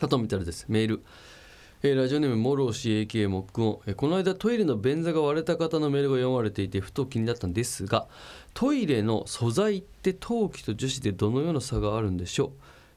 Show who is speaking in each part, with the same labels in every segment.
Speaker 1: 佐藤みたるです。メール。えーラジオネームモロシ AK 木音、えーこの間トイレの便座が割れた方のメールが読まれていてふと気になったんですがトイレの素材って陶器と樹脂でどのような差があるんでしょう？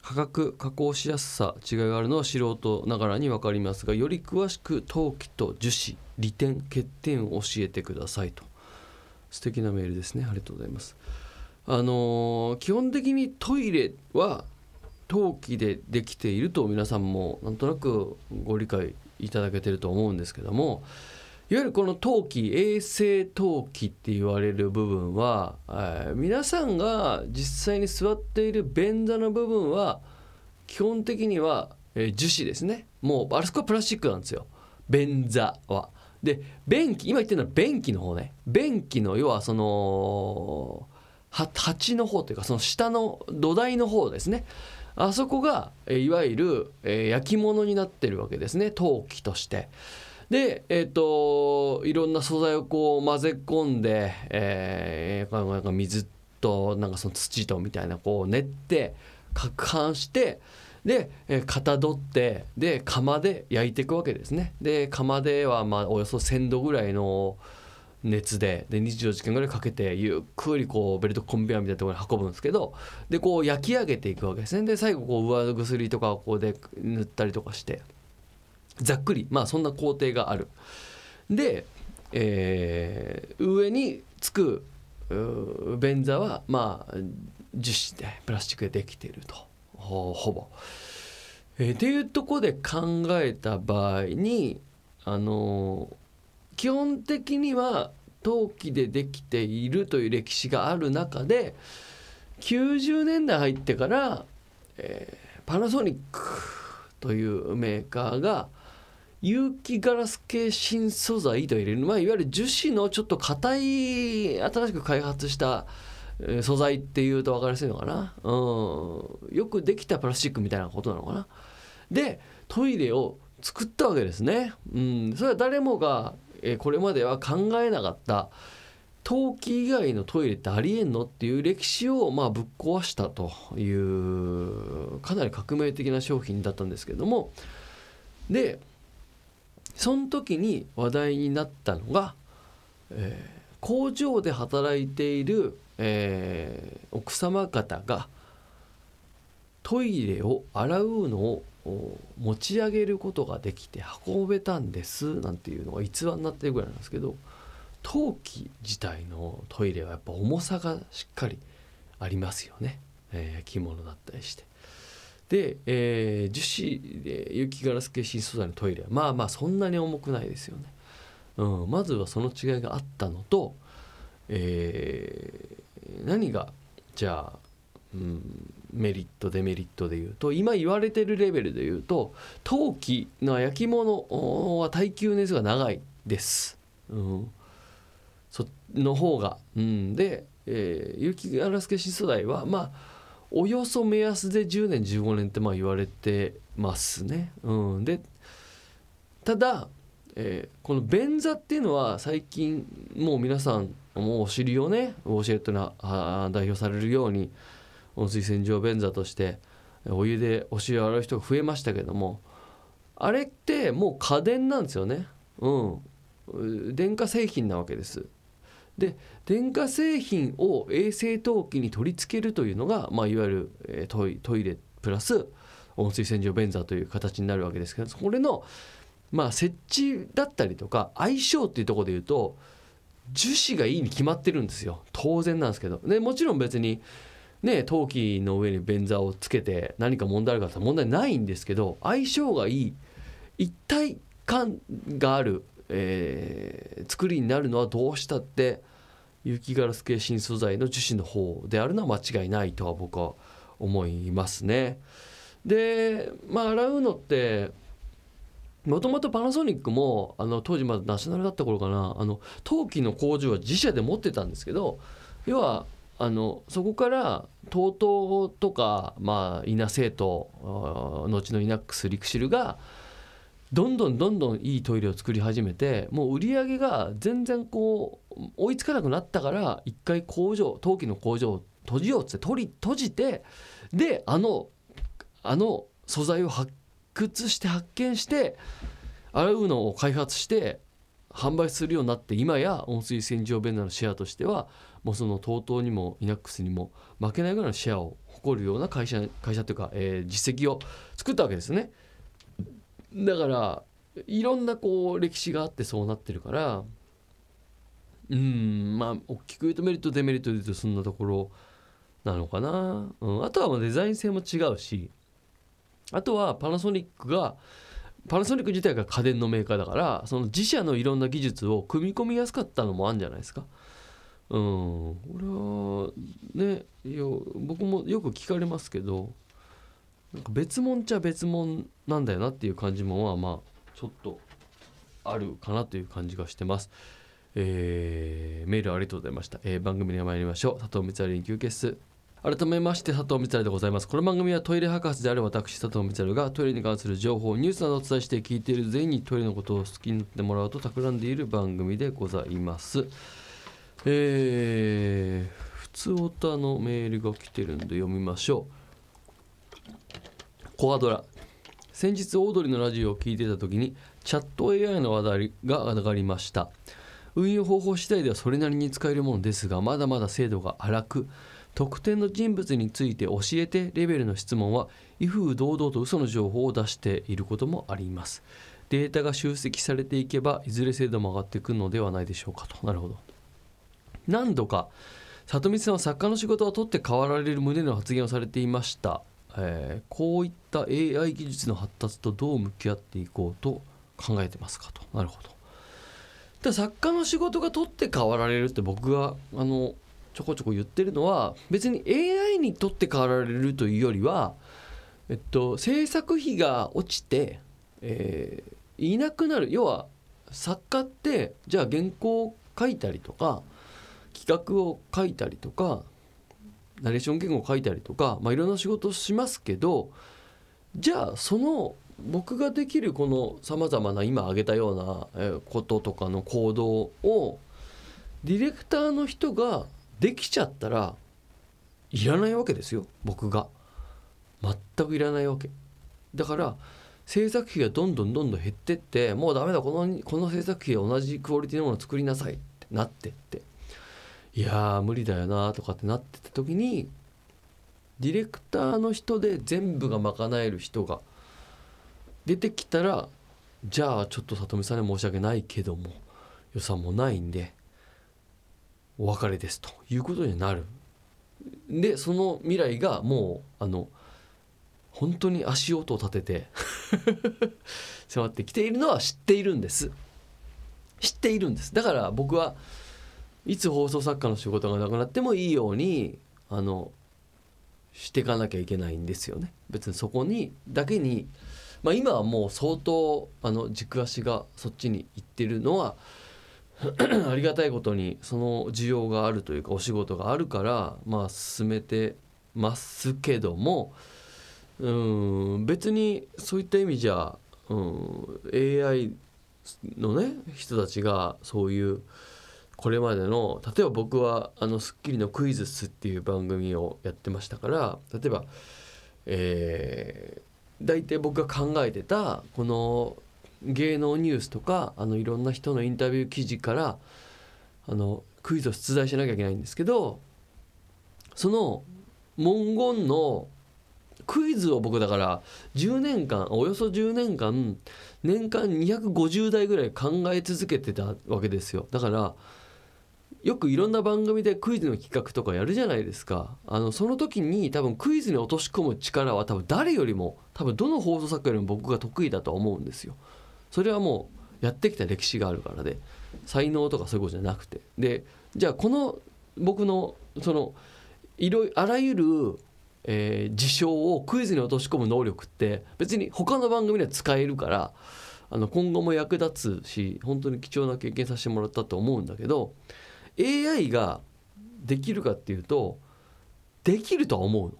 Speaker 1: 価格加工しやすさ違いがあるのは素人ながらに分かりますがより詳しく陶器と樹脂利点欠点を教えてくださいと。素敵なメールですね。ありがとうございます。あのー基本的にトイレは陶器でできていると皆さんもなんとなくご理解いただけてると思うんですけどもいわゆるこの陶器衛生陶器って言われる部分は、えー皆さんが実際に座っている便座の部分は基本的には、えー樹脂ですね。もうあれそこはプラスチックなんですよ。便座は。で便器今言ってるのは便器の方ね。便器の要はその鉢の方というかその下の土台の方ですね。あそこがいわゆる、え焼き物になってるわけですね陶器として。でえっ、といろんな素材をこう混ぜ込んで、えーなんか水となんかその土とみたいなこう練って攪拌してで、えかたどってで釜で焼いていくわけですね。で釜ではまあおよそ1,000度ぐらいの熱でで24時間ぐらいかけてゆっくりこうベルトコンベヤーみたいなところに運ぶんですけどでこう焼き上げていくわけですね。で最後こう上薬とかをこうで塗ったりとかしてざっくりまあそんな工程がある。で、えー上につく便座はまあ樹脂でプラスチックでできていると。ほぼ。えーっていうところで考えた場合にあのー基本的には陶器でできているという歴史がある中で90年代入ってから、えーパナソニックというメーカーが有機ガラス系新素材と入れる、まあ、いわゆる樹脂のちょっと硬い新しく開発した素材っていうと分かりやすいのかな、うん、よくできたプラスチックみたいなことなのかな。でトイレを作ったわけですね、うん、それは誰もが、えこれまでは考えなかった陶器以外のトイレってありえんのっていう歴史をまあぶっ壊したというかなり革命的な商品だったんですけども。でその時に話題になったのが、えー工場で働いている、えー奥様方がトイレを洗うのを持ち上げることができて運べたんですなんていうのが逸話になってるぐらいなんですけど陶器自体のトイレはやっぱ重さがしっかりありますよね、えー着物だったりして。で、えー樹脂で有機ガラス系新素材のトイレはまあまあそんなに重くないですよね。うん、まずはその違いがあったのと、えー何がじゃあ、うん、メリットデメリットで言うと今言われてるレベルで言うと陶器の焼き物は耐久年数が長いです。うん、その方が、うん、で、えー有機ガラス系新素材はまあおよそ目安で10年15年ってまあ言われてますね。うん、でただ、えーこの便座っていうのは最近もう皆さんもうお尻をね。ウォシュレットにあ代表されるように。温水洗浄便座としてお湯でお尻を洗う人が増えましたけどもあれってもう家電なんですよね。うん、電化製品なわけです。で電化製品を衛生陶器に取り付けるというのが、まあ、いわゆる、トイトイレプラス温水洗浄便座という形になるわけですけどこれの、まあ、設置だったりとか相性っていうところで言うと樹脂がいいに決まってるんですよ当然なんですけどでもちろん別にね陶器の上に便座をつけて何か問題あるかって問題ないんですけど相性がいい一体感がある、えー作りになるのはどうしたって有機ガラス系新素材の樹脂の方であるのは間違いないとは僕は思いますね。でまあ洗うのってもともとパナソニックもあの当時まだナショナルだった頃かなあの陶器の工場は自社で持ってたんですけど要はあのそこから TOTO とか、まあ、イナセートあー後のイナックスリクシルがどんどんどんどんいいトイレを作り始めてもう売り上げが全然こう追いつかなくなったから一回工場陶器の工場を閉じようっつって取り閉じてであのあの素材を発掘して発見して洗うのを開発して販売するようになって今や温水洗浄便座のシェアとしてはもうその TOTO にも INAX にも負けないぐらいのシェアを誇るような会社会社というか、えー、実績を作ったわけですね。だからいろんなこう歴史があってそうなってるからうんまあ大きく言うとメリットデメリットで言うとそんなところなのかな、うん、あとはもうデザイン性も違うしあとはパナソニックがパナソニック自体が家電のメーカーだからその自社のいろんな技術を組み込みやすかったのもあるんじゃないですか。うん、俺はねよ僕もよく聞かれますけどなんか別物っちゃ別物なんだよなっていう感じもまあまあちょっとあるかなという感じがしてます。えー、メールありがとうございました、えー、番組に参りましょう。佐藤光晴休憩室。改めまして佐藤光晴でございます。この番組はトイレ博士である私佐藤光晴がトイレに関する情報ニュースなどをお伝えして聞いている全員にトイレのことを好きになってもらうと企んでいる番組でございます。えー、普通オタのメールが来てるんで読みましょう。コアドラ。先日オードリーのラジオを聞いてた時にチャット AI の話題が上がりました。運用方法次第ではそれなりに使えるものですがまだまだ精度が荒く特定の人物について教えてレベルの質問は威風堂々と嘘の情報を出していることもあります。データが集積されていけばいずれ精度も上がってくるのではないでしょうかと。なるほど。何度か里見さんは作家の仕事を取って代わられる旨の発言をされていました、えー、こういった AI 技術の発達とどう向き合っていこうと考えてますかと。なるほど。で作家の仕事が取って代わられるって僕があのちょこちょこ言ってるのは別に AI に取って代わられるというよりは、えっと、制作費が落ちて、えー、いなくなる。要は作家ってじゃあ原稿を書いたりとか企画を書いたりとかナレーション言語を書いたりとか、まあ、いろんな仕事をしますけどじゃあその僕ができるこのさまざまな今挙げたようなこととかの行動をディレクターの人ができちゃったらいらないわけですよ僕が。全くいらないわけ。だから制作費がどんどんどんどん減ってってもうダメだこのこの制作費同じクオリティのものを作りなさいってなってって。いや無理だよなとかってなってた時にディレクターの人で全部が賄える人が出てきたらじゃあちょっと里見さんに申し訳ないけども予算もないんでお別れですということになる。でその未来がもうあの本当に足音を立てて 迫ってきているのは知っているんです。知っているんです。だから僕はいつ放送作家の仕事がなくなってもいいようにあのしていかなきゃいけないんですよね。別にそこにだけにまあ、今はもう相当あの軸足がそっちに行ってるのは ありがたいことにその需要があるというかお仕事があるからまあ進めてますけどもうん別にそういった意味じゃ、うん、AI のね人たちがそういうこれまでの例えば僕は「あのスッキリのクイズッス」っていう番組をやってましたから例えば、え大体僕が考えてたこの芸能ニュースとかあのいろんな人のインタビュー記事からあのクイズを出題しなきゃいけないんですけどその文言のクイズを僕だから10年間およそ10年間年間250台ぐらい考え続けてたわけですよ。だからよくいろんな番組でクイズの企画とかやるじゃないですか。あのその時に多分クイズに落とし込む力は多分誰よりも多分どの放送作家よりも僕が得意だと思うんですよ。それはもうやってきた歴史があるからで才能とかそういうことじゃなくて。でじゃあこの僕のそのいろいあらゆる、えー、事象をクイズに落とし込む能力って別に他の番組では使えるからあの今後も役立つし本当に貴重な経験させてもらったと思うんだけど AI ができるかっていうとできるとは思う。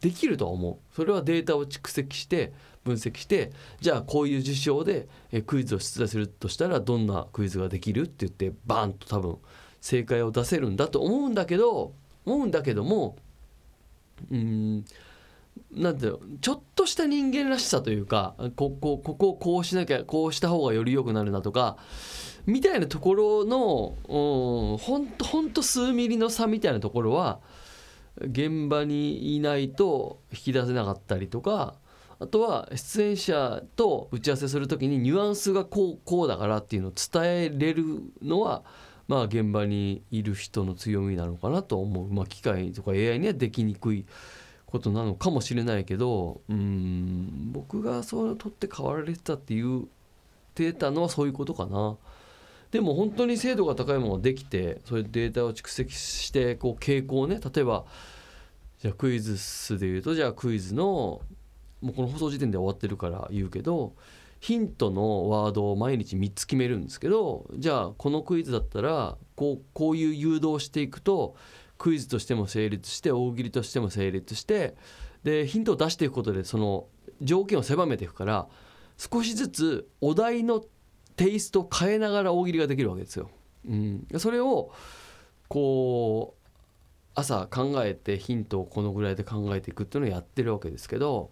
Speaker 1: できるとは思う。それはデータを蓄積して分析してじゃあこういう事象でクイズを出題するとしたらどんなクイズができるって言ってバーンと多分正解を出せるんだと思うんだけど思うんだけどもうんなんていうちょっとした人間らしさというかここここをこうしなきゃこうした方がより良くなるなとかみたいなところの、うん、ほんと数ミリの差みたいなところは現場にいないと引き出せなかったりとかあとは出演者と打ち合わせする時にニュアンスがこうこうだからっていうのを伝えれるのはまあ現場にいる人の強みなのかなと思う、まあ、機械とか AI にはできにくいことなのかもしれないけどうん僕がそういうの取って代わられてたっていうてたのはそういうことかな。でも本当に精度が高いものができてそういうデータを蓄積してこう傾向をね例えばじゃあクイズ数でいうとじゃあクイズのもうこの放送時点で終わってるから言うけどヒントのワードを毎日3つ決めるんですけどじゃあこのクイズだったらこうこういう誘導していくとクイズとしても成立して大喜利としても成立してでヒントを出していくことでその条件を狭めていくから少しずつお題のテイストを変えながら大喜利ができるわけですよ。うん、それをこう朝考えてヒントをこのぐらいで考えていくっていうのをやってるわけですけど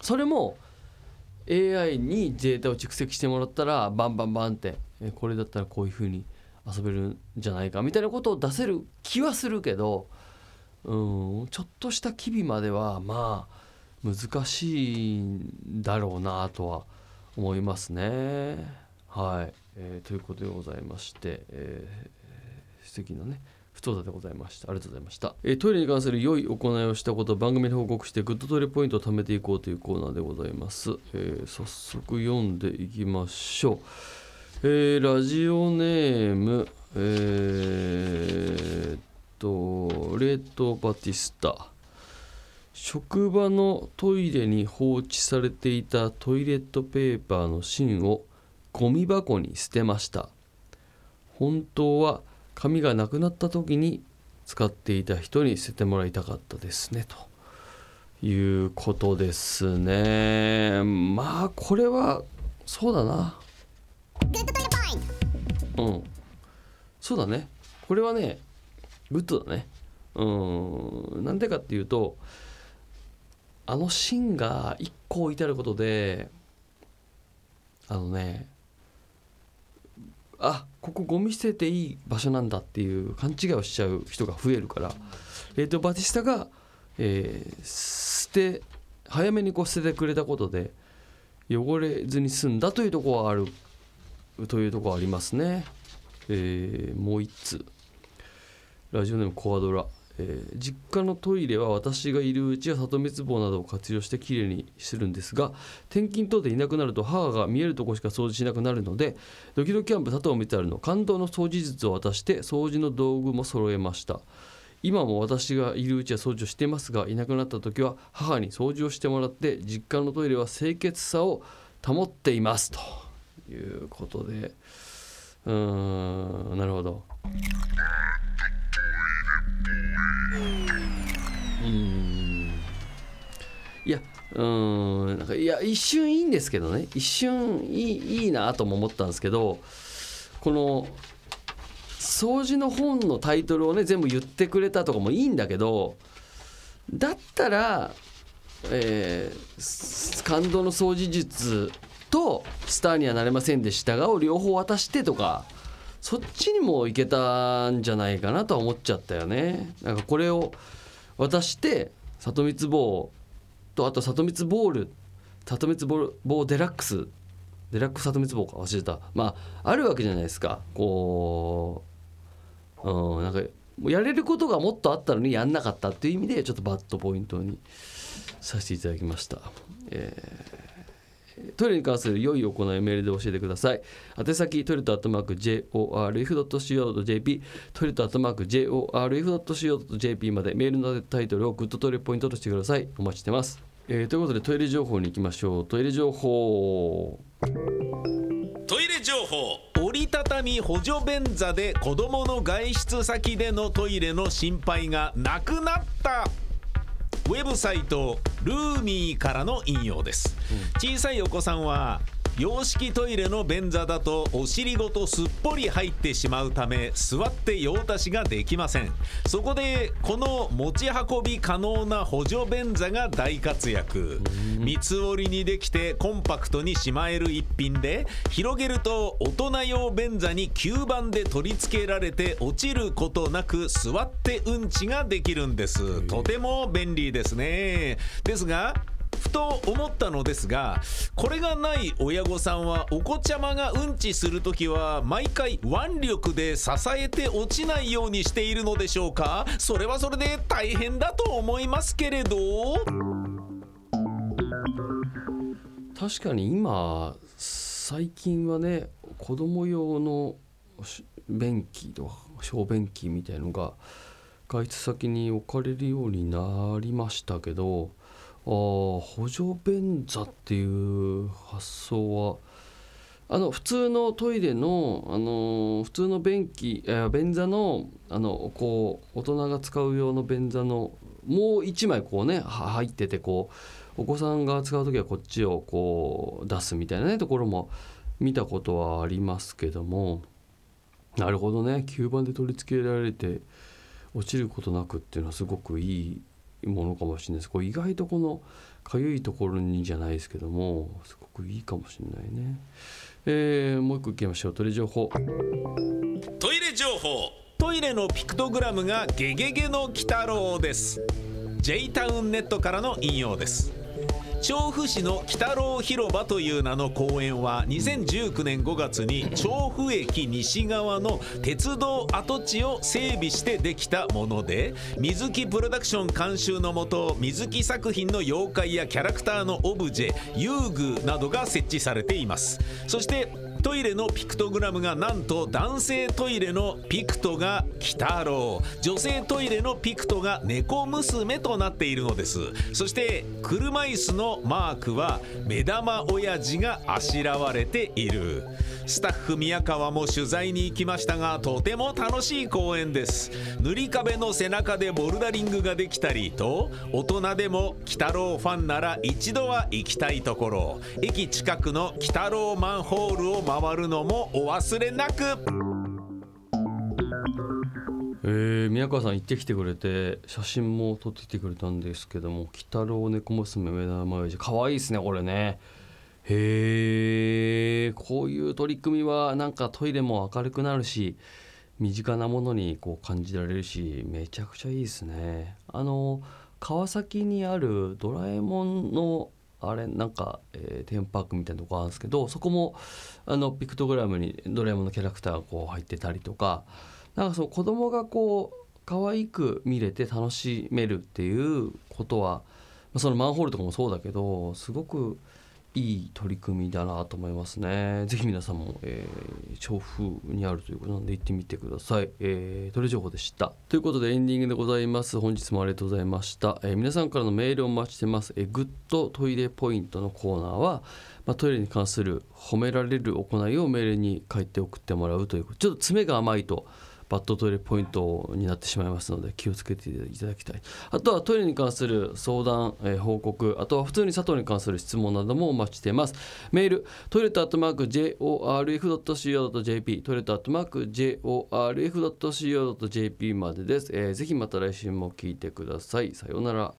Speaker 1: それも AI にデータを蓄積してもらったらバンバンバンってこれだったらこういうふうに遊べるんじゃないかみたいなことを出せる気はするけどうんちょっとした機微まではまあ難しいんだろうなとは思いますね。はい、えー、ということでございまして、えー、素敵なね太田でございました。ありがとうございました、えー、トイレに関する良い行いをしたことを番組に報告してグッドトイレポイントを貯めていこうというコーナーでございます、えー、早速読んでいきましょう、えー、ラジオネームえー、っとレート・バティスタ。職場のトイレに放置されていたトイレットペーパーの芯をゴミ箱に捨てました。本当は紙がなくなった時に使っていた人に捨ててもらいたかったですね。ということですね。まあこれはそうだな。うん。そうだね。これはねグッドだね。うん。なんでかっていうとあの芯が1個置いてあることであのねあここゴミ捨てていい場所なんだっていう勘違いをしちゃう人が増えるからレート・バティスタが、えー、捨て早めにこう捨ててくれたことで汚れずに済んだというところはあるというところありますね。えー、もう一つ。ラジオネームコアドラえー、実家のトイレは私がいるうちは里滅棒などを活用してきれいにするんですが転勤等でいなくなると母が見えるとこしか掃除しなくなるのでドキドキキャンプ佐藤光晴の感動の掃除術を渡して掃除の道具も揃えました。今も私がいるうちは掃除をしていますがいなくなった時は母に掃除をしてもらって実家のトイレは清潔さを保っています。ということで。うーんなるほど。いやうんなんかいや一瞬いいんですけどね一瞬いいいいなとも思ったんですけどこの掃除の本のタイトルをね全部言ってくれたとかもいいんだけどだったら、えー、感動の掃除術とスターにはなれませんでしたがを両方渡してとかそっちにもいけたんじゃないかなとは思っちゃったよね。なんかこれを渡して里光棒とあと里光ボールサトミツ棒デラックスデラックスサトミツ棒か忘れたまああるわけじゃないですかこううんなんかやれることがもっとあったのにやんなかったっていう意味でちょっとバッドポイントにさせていただきました。えートイレに関する良い行いメールで教えてください。宛先 toilet アットマーク JORF.CO.JP toilet アットマーク JORF.CO.JP までメールのタイトルをグッドトイレポイントとしてください。お待ちしてます、えー、ということでトイレ情報に行きましょう。トイレ情報。
Speaker 2: トイレ情報。折りたたみ補助便座で子どもの外出先でのトイレの心配がなくなった。ウェブサイトルーミーからの引用です、うん、小さいお子さんは洋式トイレの便座だとお尻ごとすっぽり入ってしまうため座って用足しができません。そこでこの持ち運び可能な補助便座が大活躍。三つ折りにできてコンパクトにしまえる一品で広げると大人用便座に吸盤で取り付けられて落ちることなく座ってうんちができるんです。とても便利ですね。ですがふと思ったのですがこれがない親御さんはお子ちゃまがうんちする時は毎回腕力で支えて落ちないようにしているのでしょうか？それはそれで大変だと思いますけれど。
Speaker 1: 確かに今最近はね子供用の便器とか小便器みたいのが外出先に置かれるようになりましたけど補助便座っていう発想はあの普通のトイレの、あの普通の便器、え便座のあのこう大人が使う用の便座のもう一枚こうね入っててこうお子さんが使う時はこっちをこう出すみたいなねところも見たことはありますけどもなるほどね吸盤で取り付けられて落ちることなくっていうのはすごくいいものかもしれないです。これ意外とこのかゆいところにじゃないですけどもすごくいいかもしれないね。えー、もう一個いきましょう。トイレ情報。
Speaker 2: トイレ情報。トイレのピクトグラムがゲゲゲの鬼太郎です。J タウンネットからの引用です。調布市の鬼太郎広場という名の公園は2019年5月に調布駅西側の鉄道跡地を整備してできたもので水木プロダクション監修のもと水木作品の妖怪やキャラクターのオブジェ遊具などが設置されています。そしてトイレのピクトグラムがなんと男性トイレのピクトが鬼太郎女性トイレのピクトが猫娘となっているのです。そして車椅子のマークは目玉親父があしらわれている。スタッフ宮川も取材に行きましたがとても楽しい公園です。塗り壁の背中でボルダリングができたりと大人でも鬼太郎ファンなら一度は行きたいところ。駅近くの鬼太郎マンホールを回るのもお忘れなく。
Speaker 1: えー、宮川さん行ってきてくれて写真も撮ってきてくれたんですけども「鬼太郎猫娘目玉親父」かわいいですねこれね。へえこういう取り組みはなんかトイレも明るくなるし身近なものにこう感じられるしめちゃくちゃいいですね。あの川崎にあるドラえもんのあれなんか、えー、テーマパークみたいなとこあるんですけどそこもあのピクトグラムにドラえもんのキャラクターがこう入ってたりとかなんかそう子供がこう可愛く見れて楽しめるっていうことはそのマンホールとかもそうだけどすごくいい取り組みだなと思いますね。ぜひ皆さんも、えー、調布にあるということなんで行ってみてください。えー、トイレ情報でした？ということでエンディングでございます。本日もありがとうございました。えー、皆さんからのメールをお待ちしてます。えー、グッドトイレポイントのコーナーは、まあ、トイレに関する褒められる行いをメールに書いて送ってもらうというちょっと詰めが甘いと。バッドトイレポイントになってしまいますので気をつけていただきたい。あとはトイレに関する相談、えー、報告あとは普通に佐藤に関する質問などもお待ちしています。メール toilet アットマーク JORF.CO.JP toilet アットマーク JORF.CO.JP までです、えー、ぜひまた来週も聞いてください。さようなら。